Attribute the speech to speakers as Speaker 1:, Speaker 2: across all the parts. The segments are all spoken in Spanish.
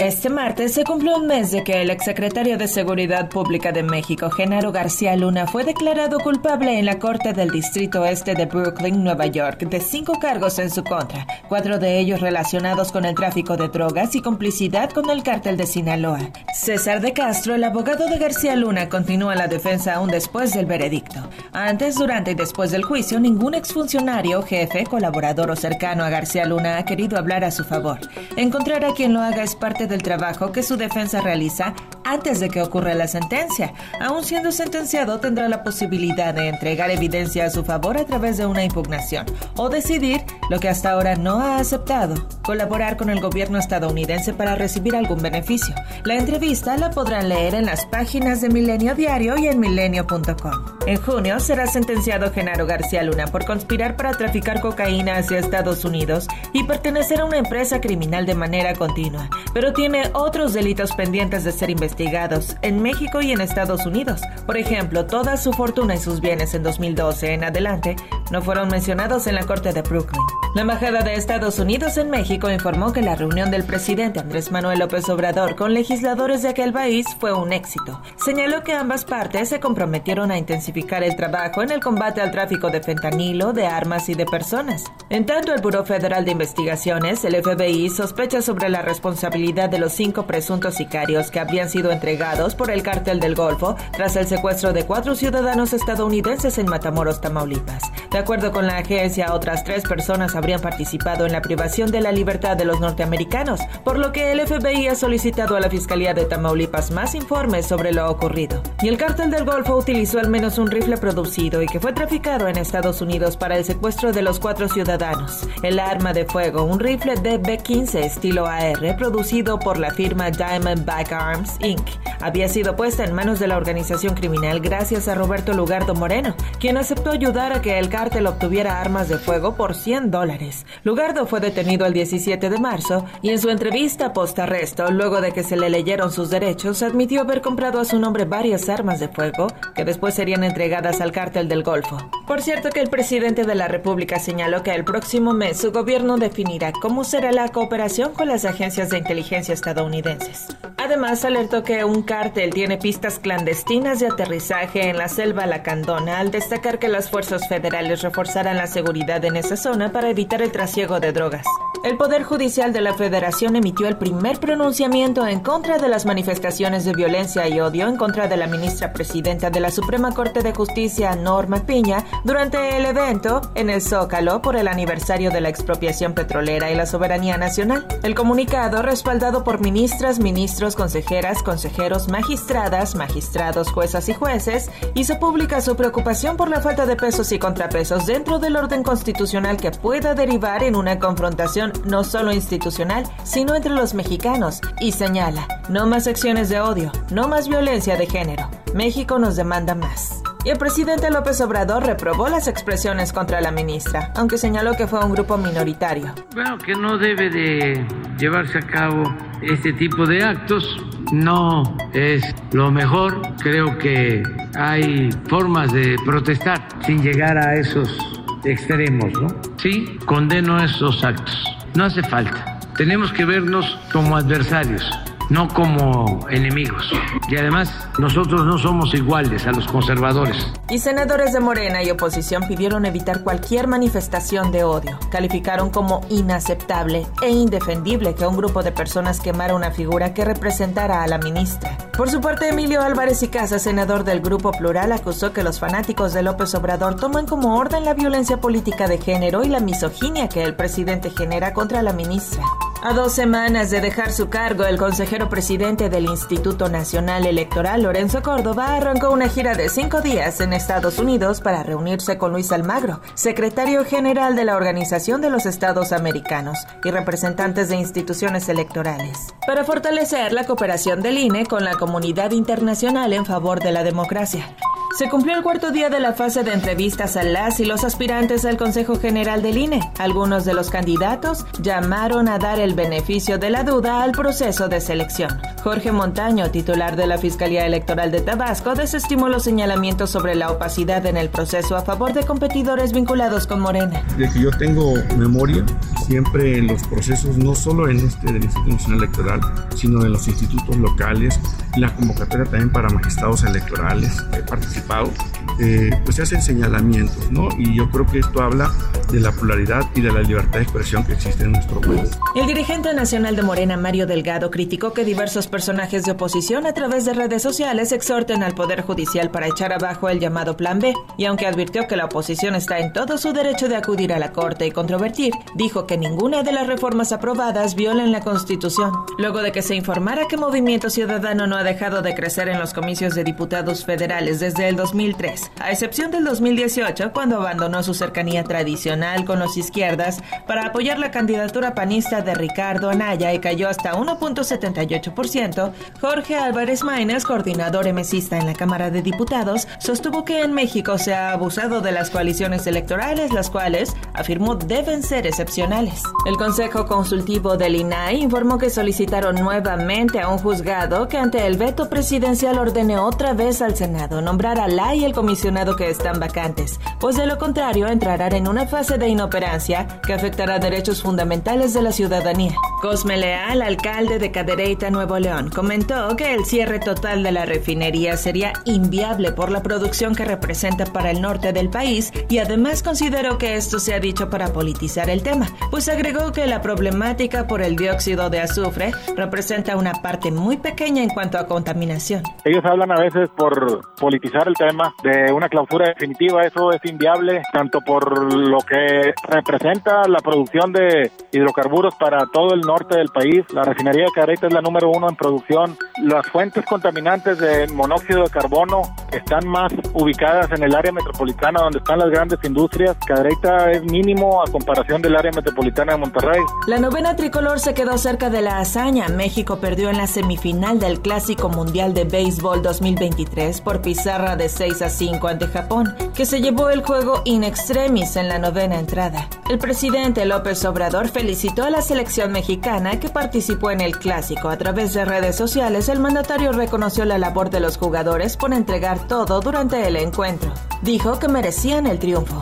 Speaker 1: Este martes se cumplió un mes de que el exsecretario de Seguridad Pública de México, Genaro García Luna, fue declarado culpable en la Corte del Distrito Este de Brooklyn, Nueva York, de cinco cargos en su contra, cuatro de ellos relacionados con el tráfico de drogas y complicidad con el cártel de Sinaloa. César de Castro, el abogado de García Luna, continúa la defensa aún después del veredicto. Antes, durante y después del juicio, ningún exfuncionario, jefe, colaborador o cercano a García Luna ha querido hablar a su favor. Encontrar a quien lo haga es parte del trabajo que su defensa realiza antes de que ocurra la sentencia. Aún siendo sentenciado, tendrá la posibilidad de entregar evidencia a su favor a través de una impugnación o decidir lo que hasta ahora no ha aceptado, colaborar con el gobierno estadounidense para recibir algún beneficio. La entrevista la podrán leer en las páginas de Milenio Diario y en milenio.com. En junio será sentenciado Genaro García Luna por conspirar para traficar cocaína hacia Estados Unidos y pertenecer a una empresa criminal de manera continua, pero tiene otros delitos pendientes de ser investigados en México y en Estados Unidos. Por ejemplo, toda su fortuna y sus bienes en 2012 en adelante no fueron mencionados en la Corte de Brooklyn. La Embajada de Estados Unidos en México informó que la reunión del presidente Andrés Manuel López Obrador con legisladores de aquel país fue un éxito. Señaló que ambas partes se comprometieron a intensificar el trabajo en el combate al tráfico de fentanilo, de armas y de personas. En tanto, el Buró Federal de Investigaciones, el FBI, sospecha sobre la responsabilidad de los cinco presuntos sicarios que habían sido entregados por el cártel del Golfo tras el secuestro de cuatro ciudadanos estadounidenses en Matamoros, Tamaulipas. Acuerdo con la agencia, otras tres personas habrían participado en la privación de la libertad de los norteamericanos, por lo que el FBI ha solicitado a la Fiscalía de Tamaulipas más informes sobre lo ocurrido. Y el cártel del Golfo utilizó al menos un rifle producido y que fue traficado en Estados Unidos para el secuestro de los cuatro ciudadanos. El arma de fuego, un rifle DB-15 estilo AR producido por la firma Diamondback Arms Inc., había sido puesta en manos de la organización criminal gracias a Roberto Lugardo Moreno, quien aceptó ayudar a que el cártel obtuviera armas de fuego por 100 dólares. Lugardo fue detenido el 17 de marzo y en su entrevista post-arresto, luego de que se le leyeron sus derechos, admitió haber comprado a su nombre varias armas de fuego que después serían entregadas al cártel del Golfo. Por cierto que el presidente de la República señaló que el próximo mes su gobierno definirá cómo será la cooperación con las agencias de inteligencia estadounidenses. Además, alertó que un cártel tiene pistas clandestinas de aterrizaje en la selva lacandona al destacar que las fuerzas federales reforzarán la seguridad en esa zona para evitar el trasiego de drogas. El Poder Judicial de la Federación emitió el primer pronunciamiento en contra de las manifestaciones de violencia y odio en contra de la ministra presidenta de la Suprema Corte de Justicia, Norma Piña, durante el evento en el Zócalo por el aniversario de la expropiación petrolera y la soberanía nacional. El comunicado, respaldado por ministras, ministros, consejeras, consejeros, magistradas, magistrados, juezas y jueces, hizo pública su preocupación por la falta de pesos y contrapesos dentro del orden constitucional que pueda derivar en una confrontación no solo institucional, sino entre los mexicanos, y señala, no más acciones de odio, no más violencia de género. México nos demanda más. Y el presidente López Obrador reprobó las expresiones contra la ministra, aunque señaló que fue un grupo minoritario.
Speaker 2: Bueno, que no debe de llevarse a cabo este tipo de actos. No es lo mejor. Creo que hay formas de protestar sin llegar a esos extremos, ¿no? Sí, condeno esos actos. No hace falta. Tenemos que vernos como adversarios no como enemigos. Y además, nosotros no somos iguales a los conservadores.
Speaker 1: Y senadores de Morena y oposición pidieron evitar cualquier manifestación de odio. Calificaron como inaceptable e indefendible que un grupo de personas quemara una figura que representara a la ministra. Por su parte, Emilio Álvarez y Casa, senador del Grupo Plural, acusó que los fanáticos de López Obrador toman como orden la violencia política de género y la misoginia que el presidente genera contra la ministra. A dos semanas de dejar su cargo, el consejero presidente del Instituto Nacional Electoral, Lorenzo Córdoba, arrancó una gira de cinco días en Estados Unidos para reunirse con Luis Almagro, secretario general de la Organización de los Estados Americanos, y representantes de instituciones electorales, para fortalecer la cooperación del INE con la comunidad internacional en favor de la democracia. Se cumplió el cuarto día de la fase de entrevistas a las y los aspirantes al Consejo General del INE. Algunos de los candidatos llamaron a dar el beneficio de la duda al proceso de selección. Jorge Montaño, titular de la Fiscalía Electoral de Tabasco, desestimó los señalamientos sobre la opacidad en el proceso a favor de competidores vinculados con Morena.
Speaker 3: De que yo tengo memoria, siempre en los procesos, no solo en este del Instituto Nacional Electoral, sino en los institutos locales, la convocatoria también para magistrados electorales, he participado, eh, pues se hacen señalamientos, ¿no? Y yo creo que esto habla de la pluralidad y de la libertad de expresión que existe en nuestro país.
Speaker 1: El dirigente nacional de Morena, Mario Delgado, criticó que diversos personajes de oposición a través de redes sociales exhorten al Poder Judicial para echar abajo el llamado Plan B, y aunque advirtió que la oposición está en todo su derecho de acudir a la Corte y controvertir, dijo que ninguna de las reformas aprobadas violan la Constitución. Luego de que se informara que Movimiento Ciudadano no ha dejado de crecer en los comicios de diputados federales desde el 2003, a excepción del 2018, cuando abandonó su cercanía tradicional con los izquierdas para apoyar la candidatura panista de Ricardo Anaya y cayó hasta 1.78%, Jorge Álvarez Maínez, coordinador emesista en la Cámara de Diputados, sostuvo que en México se ha abusado de las coaliciones electorales, las cuales, afirmó, deben ser excepcionales. El Consejo Consultivo del INAI informó que solicitaron nuevamente a un juzgado que ante el veto presidencial ordene otra vez al Senado nombrar a la y el comisionado que están vacantes, pues de lo contrario entrarán en una de inoperancia que afectará derechos fundamentales de la ciudadanía. Cosme Leal, alcalde de Cadereyta, Nuevo León, comentó que el cierre total de la refinería sería inviable por la producción que representa para el norte del país y además consideró que esto se ha dicho para politizar el tema, pues agregó que la problemática por el dióxido de azufre representa una parte muy pequeña en cuanto a contaminación.
Speaker 4: Ellos hablan a veces por politizar el tema de una clausura definitiva, eso es inviable tanto por lo que representa la producción de hidrocarburos para todo el norte del país. La refinería de Cadereyta es la número uno en producción. Las fuentes contaminantes de monóxido de carbono están más ubicadas en el área metropolitana donde están las grandes industrias. Cadereyta es mínimo a comparación del área metropolitana de Monterrey.
Speaker 1: La novena tricolor se quedó cerca de la hazaña. México perdió en la semifinal del Clásico Mundial de Béisbol 2023 por pizarra de 6 a 5 ante Japón, que se llevó el juego in extremis en la novena entrada. El presidente López Obrador felicitó a la selección mexicana que participó en el clásico. A través de redes sociales, el mandatario reconoció la labor de los jugadores por entregar todo durante el encuentro. Dijo que merecían el triunfo.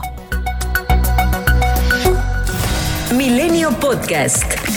Speaker 5: Milenio Podcast.